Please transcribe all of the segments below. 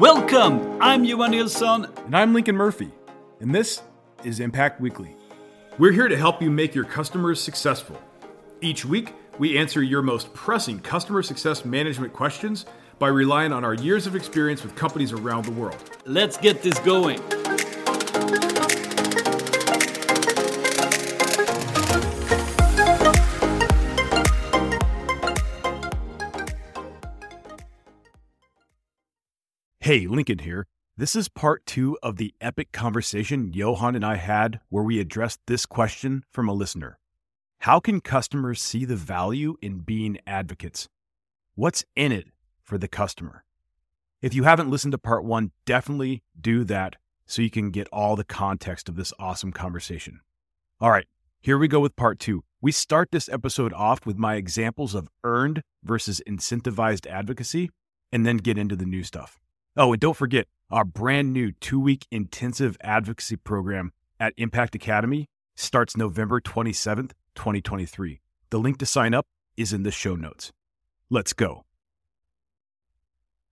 Welcome! I'm Johan Nilsson. And I'm Lincoln Murphy. And this is Impact Weekly. We're here to help you make your customers successful. Each week, we answer your most pressing customer success management questions by relying on our years of experience with companies around the world. Let's get this going. Hey, Lincoln here. This is part two of the epic conversation Johan and I had where we addressed this question from a listener How can customers see the value in being advocates? What's in it for the customer? If you haven't listened to part one, definitely do that so you can get all the context of this awesome conversation. All right, here we go with part two. We start this episode off with my examples of earned versus incentivized advocacy and then get into the new stuff. Oh, and don't forget our brand new two week intensive advocacy program at Impact Academy starts November 27th, 2023. The link to sign up is in the show notes. Let's go.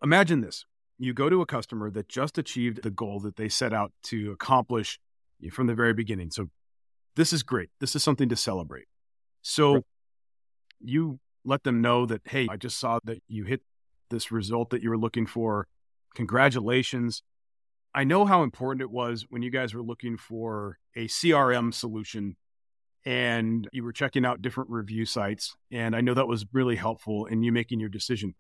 Imagine this you go to a customer that just achieved the goal that they set out to accomplish from the very beginning. So, this is great. This is something to celebrate. So, you let them know that, hey, I just saw that you hit this result that you were looking for Congratulations. I know how important it was when you guys were looking for a CRM solution and you were checking out different review sites. And I know that was really helpful in you making your decision.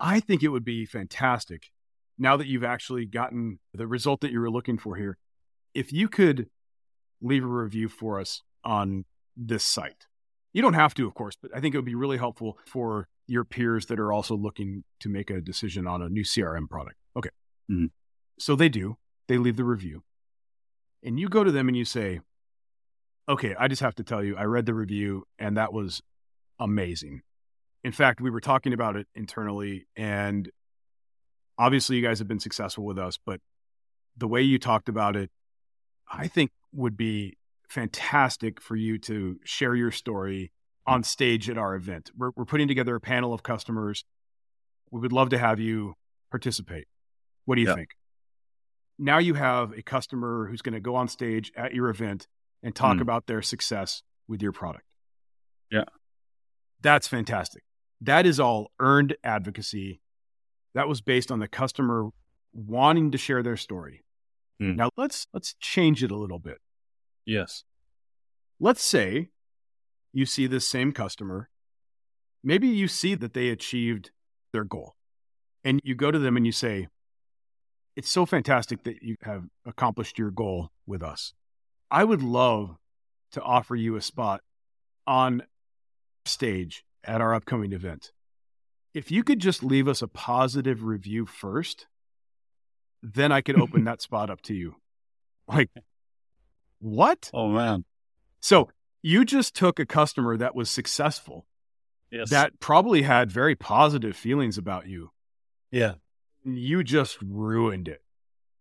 I think it would be fantastic now that you've actually gotten the result that you were looking for here. If you could leave a review for us on this site, you don't have to, of course, but I think it would be really helpful for your peers that are also looking to make a decision on a new CRM product. Okay. Mm-hmm. So they do, they leave the review. And you go to them and you say, okay, I just have to tell you, I read the review and that was amazing. In fact, we were talking about it internally, and obviously, you guys have been successful with us, but the way you talked about it, I think would be fantastic for you to share your story on stage at our event. We're, we're putting together a panel of customers. We would love to have you participate. What do you yeah. think? Now you have a customer who's going to go on stage at your event and talk mm. about their success with your product. Yeah. That's fantastic. That is all earned advocacy. That was based on the customer wanting to share their story. Mm. Now let's let's change it a little bit. Yes. Let's say you see this same customer. Maybe you see that they achieved their goal and you go to them and you say, It's so fantastic that you have accomplished your goal with us. I would love to offer you a spot on stage at our upcoming event. If you could just leave us a positive review first, then I could open that spot up to you. Like, what? Oh, man. So you just took a customer that was successful yes. that probably had very positive feelings about you yeah you just ruined it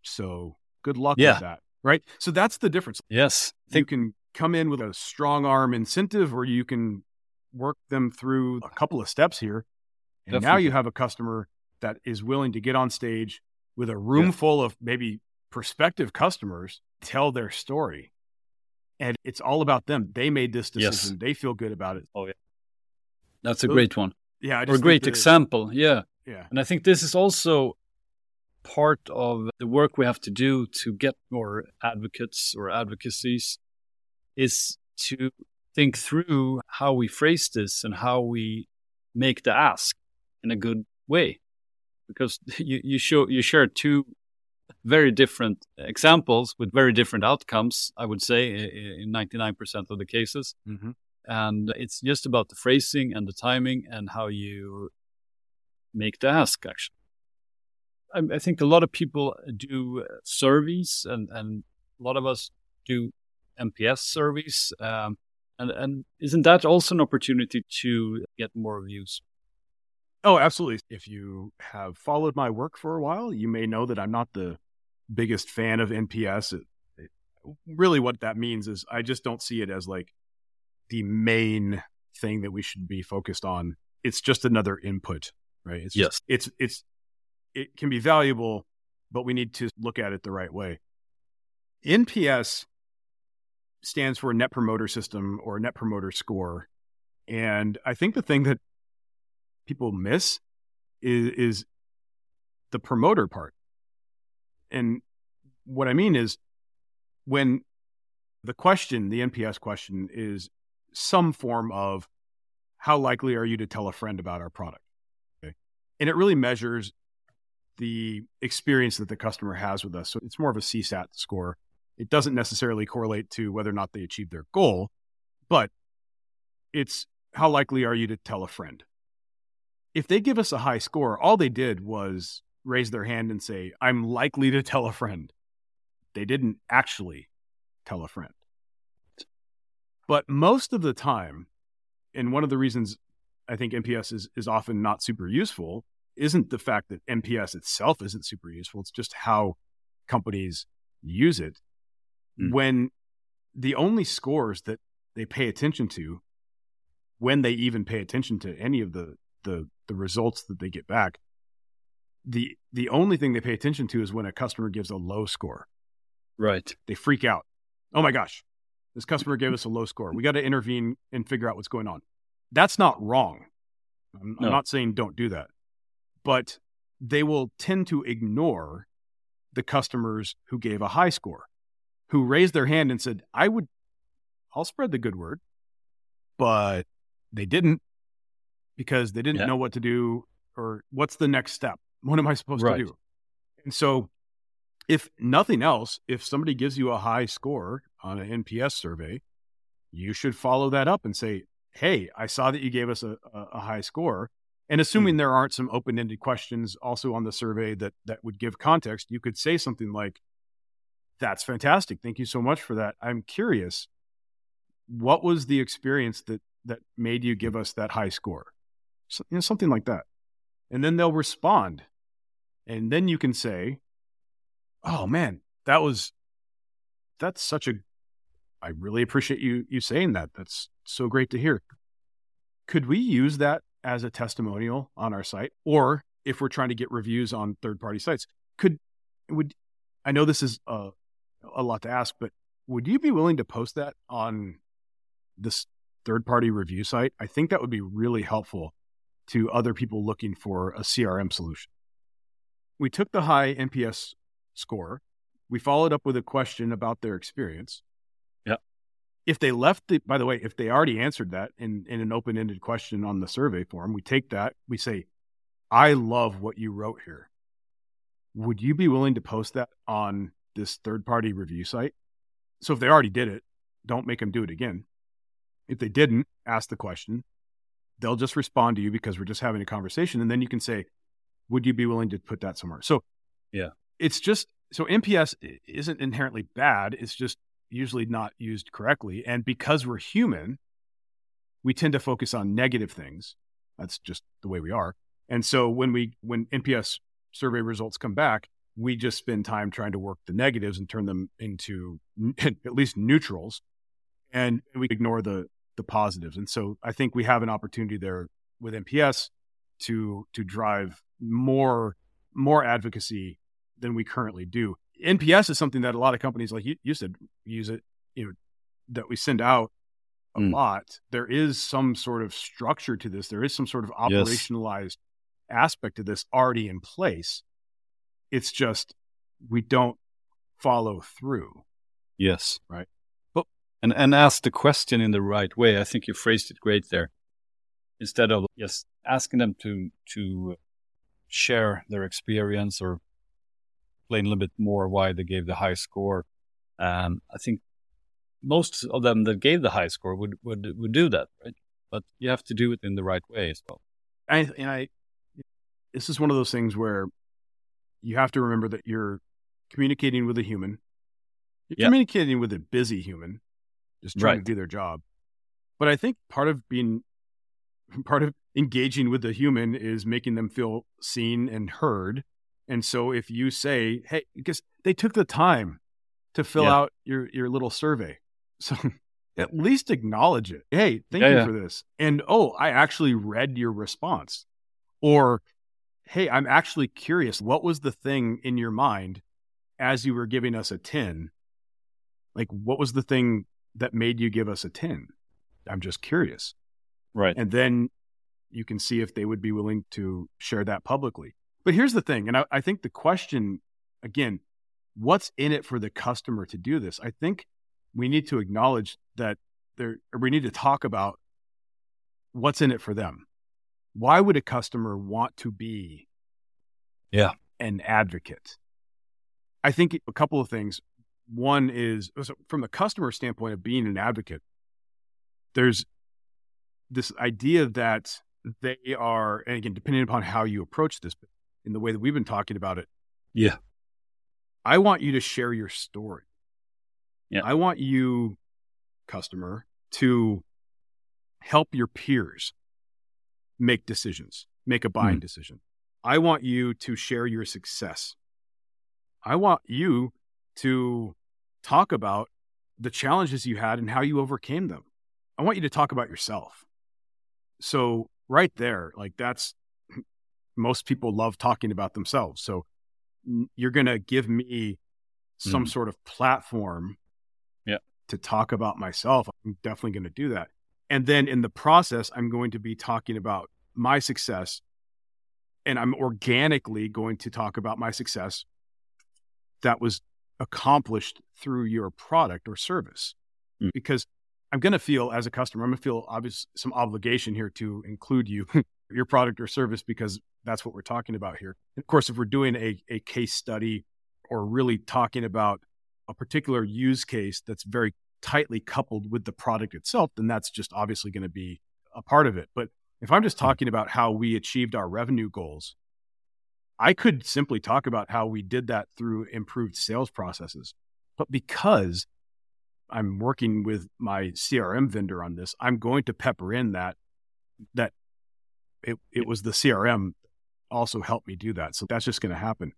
so good luck yeah. with that right so that's the difference yes you can come in with a strong arm incentive or you can work them through a couple of steps here and Definitely. now you have a customer that is willing to get on stage with a room yeah. full of maybe prospective customers tell their story and it's all about them. They made this decision. Yes. They feel good about it. Oh yeah, that's a so, great one. Yeah, or a great example. Yeah, yeah. And I think this is also part of the work we have to do to get more advocates or advocacies is to think through how we phrase this and how we make the ask in a good way because you you show you share two very different examples with very different outcomes, I would say, in 99% of the cases. Mm-hmm. And it's just about the phrasing and the timing and how you make the ask, actually. I, I think a lot of people do surveys, and, and a lot of us do NPS surveys. Um, and, and isn't that also an opportunity to get more views? Oh, absolutely. If you have followed my work for a while, you may know that I'm not the biggest fan of NPS. It, it, really, what that means is I just don't see it as like the main thing that we should be focused on. It's just another input, right? It's just, yes. It's it's it can be valuable, but we need to look at it the right way. NPS stands for Net Promoter System or Net Promoter Score. And I think the thing that people miss is, is the promoter part. And what I mean is when the question, the NPS question, is some form of how likely are you to tell a friend about our product? Okay. And it really measures the experience that the customer has with us. So it's more of a CSAT score. It doesn't necessarily correlate to whether or not they achieve their goal, but it's how likely are you to tell a friend? If they give us a high score, all they did was raise their hand and say, I'm likely to tell a friend. They didn't actually tell a friend. But most of the time, and one of the reasons I think NPS is, is often not super useful isn't the fact that NPS itself isn't super useful. It's just how companies use it. Mm. When the only scores that they pay attention to, when they even pay attention to any of the the, the results that they get back, the the only thing they pay attention to is when a customer gives a low score. Right. They freak out. Oh my gosh, this customer gave us a low score. We got to intervene and figure out what's going on. That's not wrong. I'm, no. I'm not saying don't do that, but they will tend to ignore the customers who gave a high score, who raised their hand and said, "I would, I'll spread the good word," but they didn't because they didn't yeah. know what to do or what's the next step. What am I supposed right. to do? And so, if nothing else, if somebody gives you a high score on an NPS survey, you should follow that up and say, Hey, I saw that you gave us a, a, high score. And assuming mm. there aren't some open ended questions also on the survey that, that would give context, you could say something like, That's fantastic. Thank you so much for that. I'm curious, what was the experience that, that made you give us that high score? So, you know, something like that. And then they'll respond. And then you can say, Oh man, that was that's such a I really appreciate you you saying that. That's so great to hear. Could we use that as a testimonial on our site or if we're trying to get reviews on third party sites? Could would I know this is a, a lot to ask, but would you be willing to post that on this third party review site? I think that would be really helpful to other people looking for a CRM solution. We took the high NPS score we followed up with a question about their experience. Yeah. If they left the, by the way, if they already answered that in, in an open ended question on the survey form, we take that, we say, I love what you wrote here. Would you be willing to post that on this third party review site? So if they already did it, don't make them do it again. If they didn't, ask the question. They'll just respond to you because we're just having a conversation. And then you can say, Would you be willing to put that somewhere? So, yeah, it's just so NPS isn't inherently bad. It's just usually not used correctly. And because we're human, we tend to focus on negative things. That's just the way we are. And so when we when NPS survey results come back, we just spend time trying to work the negatives and turn them into at least neutrals, and we ignore the the positives. And so I think we have an opportunity there with NPS to to drive more more advocacy than we currently do. NPS is something that a lot of companies, like you, you said, use it, you know, that we send out a mm. lot. There is some sort of structure to this. There is some sort of operationalized yes. aspect to this already in place. It's just we don't follow through. Yes. Right. But and and ask the question in the right way. I think you phrased it great there. Instead of just asking them to to share their experience or explain a little bit more why they gave the high score. Um, I think most of them that gave the high score would, would would do that, right? But you have to do it in the right way as well. I, and I, this is one of those things where you have to remember that you're communicating with a human. You're yep. communicating with a busy human, just trying right. to do their job. But I think part of being part of engaging with the human is making them feel seen and heard and so if you say, hey, because they took the time to fill yeah. out your, your little survey. So at least acknowledge it. Hey, thank yeah, you yeah. for this. And oh, I actually read your response. Or, hey, I'm actually curious. What was the thing in your mind as you were giving us a 10? Like, what was the thing that made you give us a 10? I'm just curious. Right. And then you can see if they would be willing to share that publicly. But here's the thing, and I, I think the question again, what's in it for the customer to do this? I think we need to acknowledge that there, we need to talk about what's in it for them. Why would a customer want to be yeah. an advocate? I think a couple of things. One is from the customer standpoint of being an advocate, there's this idea that they are, and again, depending upon how you approach this, but in the way that we've been talking about it. Yeah. I want you to share your story. Yeah. I want you, customer, to help your peers make decisions, make a buying mm. decision. I want you to share your success. I want you to talk about the challenges you had and how you overcame them. I want you to talk about yourself. So, right there, like that's most people love talking about themselves. So, you're going to give me some mm. sort of platform yeah. to talk about myself. I'm definitely going to do that. And then in the process, I'm going to be talking about my success. And I'm organically going to talk about my success that was accomplished through your product or service. Mm. Because I'm going to feel as a customer, I'm going to feel obvious some obligation here to include you, your product or service, because that's what we're talking about here. And of course, if we're doing a, a case study or really talking about a particular use case that's very tightly coupled with the product itself, then that's just obviously going to be a part of it. But if I'm just hmm. talking about how we achieved our revenue goals, I could simply talk about how we did that through improved sales processes. But because I'm working with my CRM vendor on this, I'm going to pepper in that that it, it was the CRM also helped me do that. So that's just going to happen.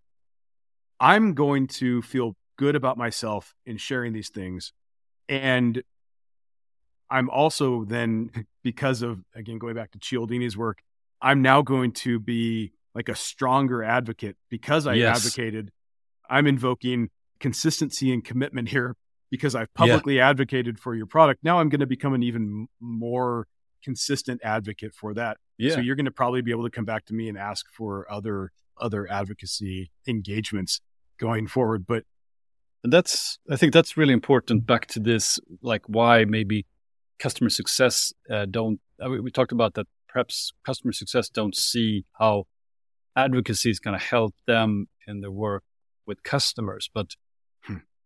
I'm going to feel good about myself in sharing these things and I'm also then, because of, again, going back to Cialdini's work, I'm now going to be like a stronger advocate because I yes. advocated. I'm invoking consistency and commitment here because I've publicly yeah. advocated for your product. Now I'm going to become an even more consistent advocate for that. Yeah. So you're going to probably be able to come back to me and ask for other other advocacy engagements going forward. But and that's, I think that's really important back to this, like why maybe customer success uh, don't, we talked about that perhaps customer success don't see how advocacy is going to help them in their work with customers. But.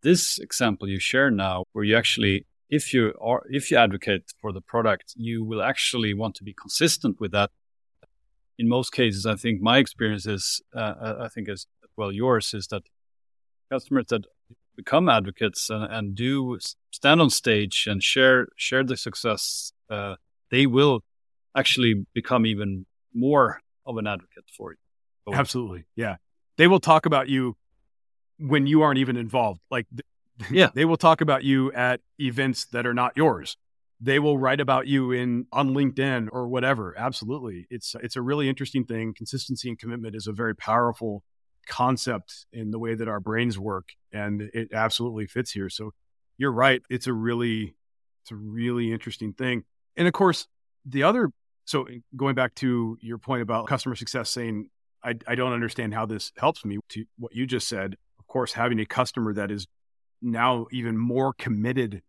This example you share now, where you actually, if you are, if you advocate for the product, you will actually want to be consistent with that. In most cases, I think my experience is, uh, I think as well yours is that customers that become advocates and, and do stand on stage and share share the success, uh, they will actually become even more of an advocate for you. Absolutely, yeah. They will talk about you when you aren't even involved. Like, yeah, they will talk about you at events that are not yours. They will write about you in on LinkedIn or whatever. Absolutely, it's it's a really interesting thing. Consistency and commitment is a very powerful concept in the way that our brains work and it absolutely fits here so you're right it's a really it's a really interesting thing and of course the other so going back to your point about customer success saying I, I don't understand how this helps me to what you just said of course having a customer that is now even more committed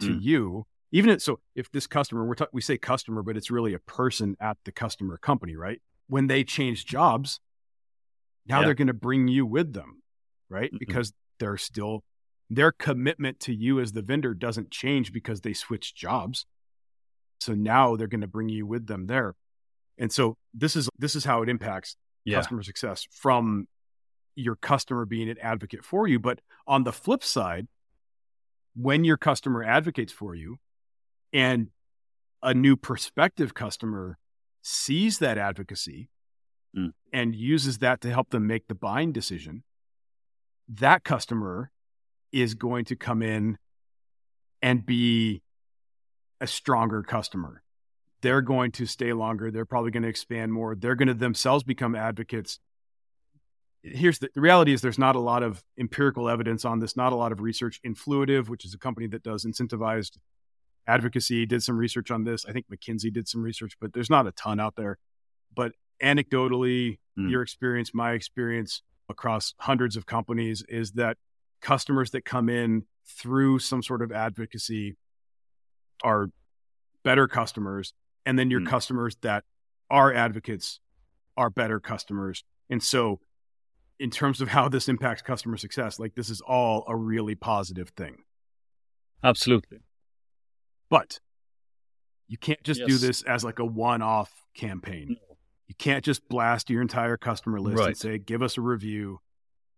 to mm. you even if, so if this customer we're ta- we say customer but it's really a person at the customer company right when they change jobs now yeah. they're going to bring you with them, right? Mm-hmm. Because they're still their commitment to you as the vendor doesn't change because they switch jobs. So now they're going to bring you with them there. And so this is this is how it impacts yeah. customer success from your customer being an advocate for you, but on the flip side, when your customer advocates for you and a new prospective customer sees that advocacy mm. and uses that to help them make the buying decision, that customer is going to come in and be a stronger customer. they're going to stay longer. They're probably going to expand more. They're going to themselves become advocates. Here's the, the reality is there's not a lot of empirical evidence on this, not a lot of research. Influitive, which is a company that does incentivized advocacy, did some research on this. I think McKinsey did some research, but there's not a ton out there. But anecdotally, mm. your experience, my experience across hundreds of companies is that customers that come in through some sort of advocacy are better customers and then your mm. customers that are advocates are better customers. And so, in terms of how this impacts customer success, like this is all a really positive thing. Absolutely. But you can't just yes. do this as like a one off campaign. No. You can't just blast your entire customer list right. and say, give us a review.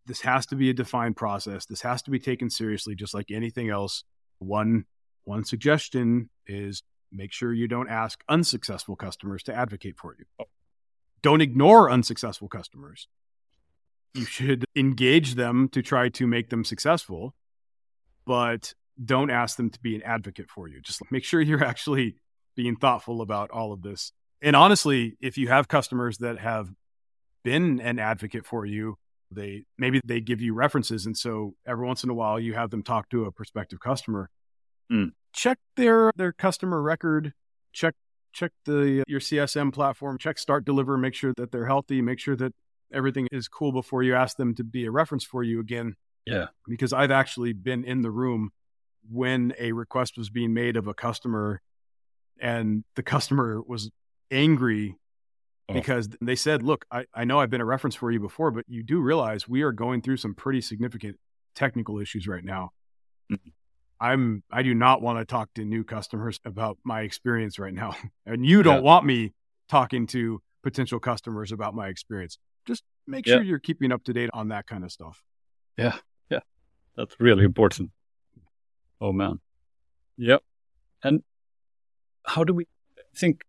This has to be a defined process. This has to be taken seriously, just like anything else. One one suggestion is make sure you don't ask unsuccessful customers to advocate for you. Oh. Don't ignore unsuccessful customers. You should engage them to try to make them successful, but don't ask them to be an advocate for you. Just make sure you're actually being thoughtful about all of this. And honestly, if you have customers that have been an advocate for you, they maybe they give you references and so every once in a while you have them talk to a prospective customer Mm. Check their their customer record. Check check the your CSM platform. Check start deliver. Make sure that they're healthy. Make sure that everything is cool before you ask them to be a reference for you again. Yeah, because I've actually been in the room when a request was being made of a customer, and the customer was angry oh. because they said, Look, I, I know I've been a reference for you before, but you do realize we are going through some pretty significant technical issues right now. Mm-hmm. I'm I do not want to talk to new customers about my experience right now. And you don't yeah. want me talking to potential customers about my experience. Just make sure you're keeping up to date on that kind of stuff. Yeah. Yeah. That's really important. Oh man. Yep. And how do we think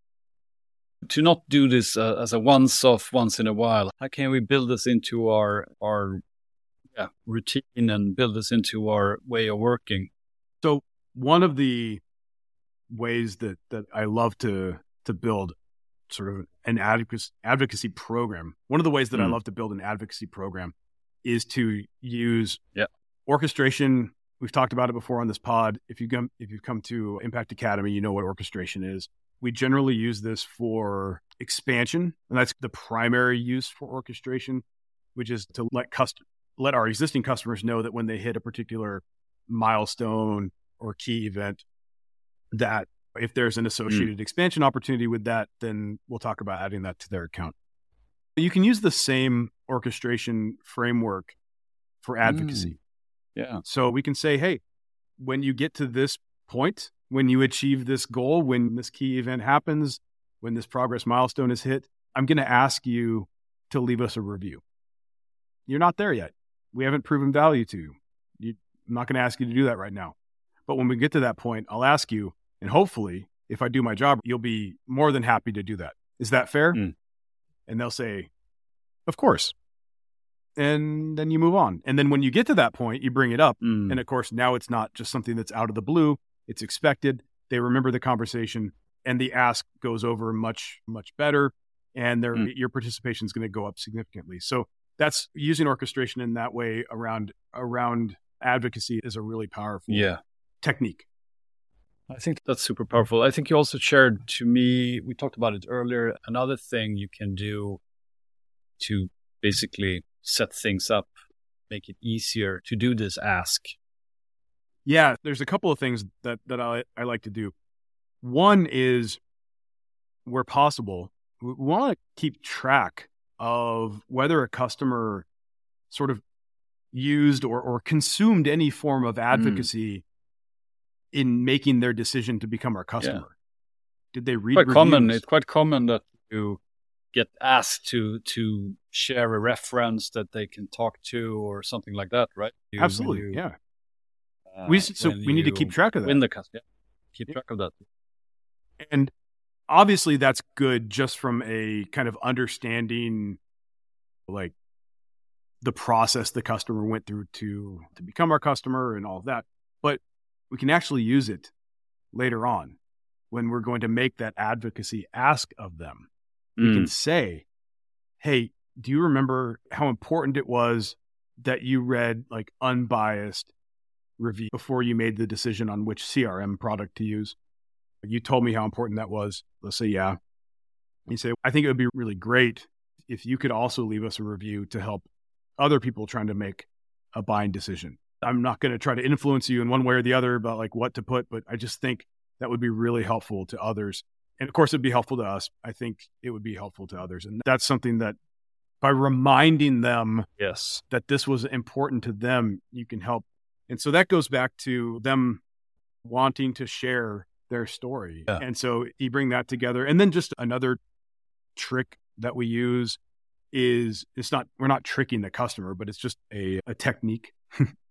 to not do this uh, as a once off once in a while? How can we build this into our our yeah, routine and build this into our way of working? So one of the ways that that I love to to build sort of an advocacy advocacy program. One of the ways that mm. I hmm. love to build an advocacy program is to use yeah. orchestration. We've talked about it before on this pod. If you come if you've come to Impact Academy, you know what orchestration is. We generally use this for expansion, and that's the primary use for orchestration, which is to let cust- let our existing customers know that when they hit a particular milestone or key event that if there's an hmm. associated mm. expansion opportunity with that, then we'll talk about adding that to their account. You can use the same orchestration framework for advocacy. Mm. Yeah. So we can say, hey, when you get to this point, when you achieve this goal, when this key event happens, when this progress milestone is hit, I'm going to ask you to leave us a review. You're not there yet. We haven't proven value to you. you I'm not going to ask you to do that right now. But when we get to that point, I'll ask you, and hopefully, if I do my job, you'll be more than happy to do that. Is that fair? Mm. And they'll say, Of course. And then you move on. And then when you get to that point, you bring it up. Mm. And of course, now it's not just something that's out of the blue, it's expected. They remember the conversation, and the ask goes over much, much better. And their, mm. your participation is going to go up significantly. So that's using orchestration in that way around around advocacy is a really powerful yeah. technique. I think that's super powerful. I think you also shared to me, we talked about it earlier, another thing you can do to basically set things up, make it easier to do this ask. Yeah, there's a couple of things that, that I, I like to do. One is where possible, we want to keep track of whether a customer sort of used or, or consumed any form of mm. advocacy mm. In making their decision to become our customer? Yeah. Did they read? Quite common. It's quite common that you get asked to to share a reference that they can talk to or something like that, right? You, Absolutely. You, yeah. Uh, we so we need to keep track of that. Win the customer. Yeah. Keep track of that. And obviously, that's good just from a kind of understanding, like the process the customer went through to to become our customer and all of that but we can actually use it later on when we're going to make that advocacy ask of them, we can mm. say, Hey, do you remember how important it was that you read like unbiased review before you made the decision on which CRM product to use? You told me how important that was. Let's say, yeah. You say, I think it would be really great if you could also leave us a review to help other people trying to make a buying decision. I'm not going to try to influence you in one way or the other about like what to put, but I just think that would be really helpful to others. And of course, it'd be helpful to us. I think it would be helpful to others. And that's something that by reminding them yes that this was important to them, you can help. And so that goes back to them wanting to share their story. Yeah. And so you bring that together. And then just another trick that we use is it's not we're not tricking the customer, but it's just a, a technique,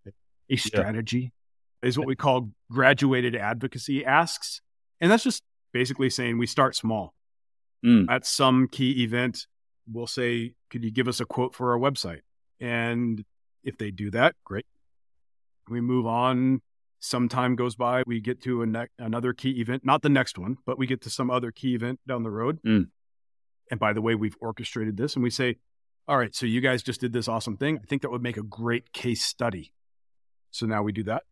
a strategy is what we call graduated advocacy asks. And that's just basically saying we start small. Mm. At some key event, we'll say, Could you give us a quote for our website? And if they do that, great. We move on. Some time goes by. We get to a ne- another key event, not the next one, but we get to some other key event down the road. Mm. And by the way, we've orchestrated this and we say, All right, so you guys just did this awesome thing. I think that would make a great case study. So now we do that.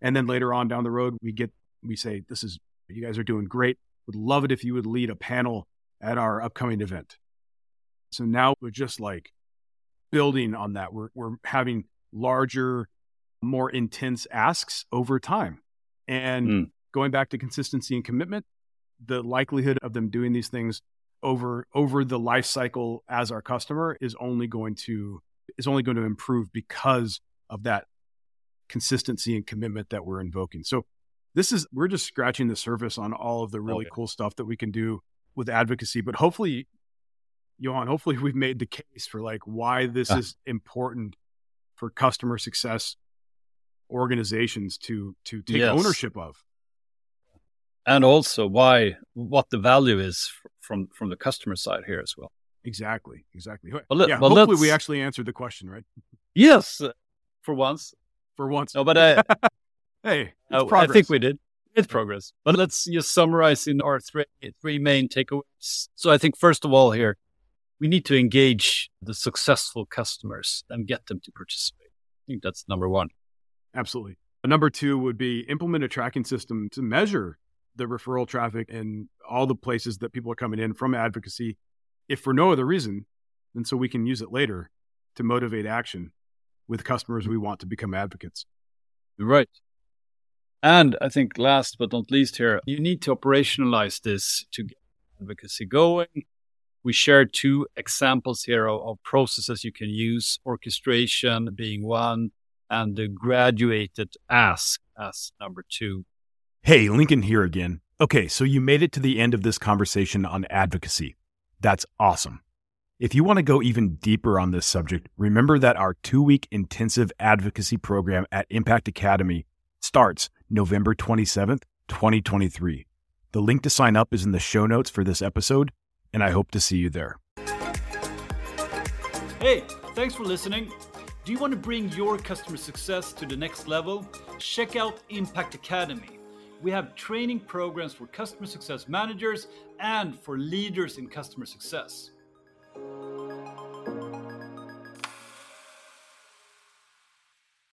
And then later on down the road, we get, we say, This is, you guys are doing great. Would love it if you would lead a panel at our upcoming event. So now we're just like building on that. We're, we're having larger, more intense asks over time. And Mm. going back to consistency and commitment, the likelihood of them doing these things over over the life cycle as our customer is only going to is only going to improve because of that consistency and commitment that we're invoking. So this is we're just scratching the surface on all of the really Okay. cool stuff that we can do with advocacy, but hopefully Johan, hopefully we've made the case for like why this Ah. is important for customer success organizations to to take Yes. ownership of. and also why what the value is from from the customer side here as well Exactly, exactly. Well, let- yeah, well, hopefully we actually answered the question, right? yes uh, for once For once. no but i Hey, it's Uh, I think we did. It's progress. But let's just summarize in our three, three main takeaways. So I think first of all here, we need to engage the successful customers and get them to participate. I think that's number one. Absolutely. Number two would be implement a tracking system to measure the referral traffic and all the places that people are coming in from advocacy, if for no other reason and so we can use it later to motivate action with customers we want to become advocates. Right. And I think last but not least here, you need to operationalize this to get advocacy going. We shared two examples here of, of processes you can use, orchestration being one, and the graduated ask as number two. Hey, Lincoln here again. Okay, so you made it to the end of this conversation on advocacy. That's awesome. If you want to go even deeper on this subject, remember that our two week intensive advocacy program at Impact Academy starts November 27th, 2023. The link to sign up is in the show notes for this episode, and I hope to see you there. Hey, thanks for listening. Do you want to bring your customer success to the next level? Check out Impact Academy. We have training programs for customer success managers and for leaders in customer success. Thank you.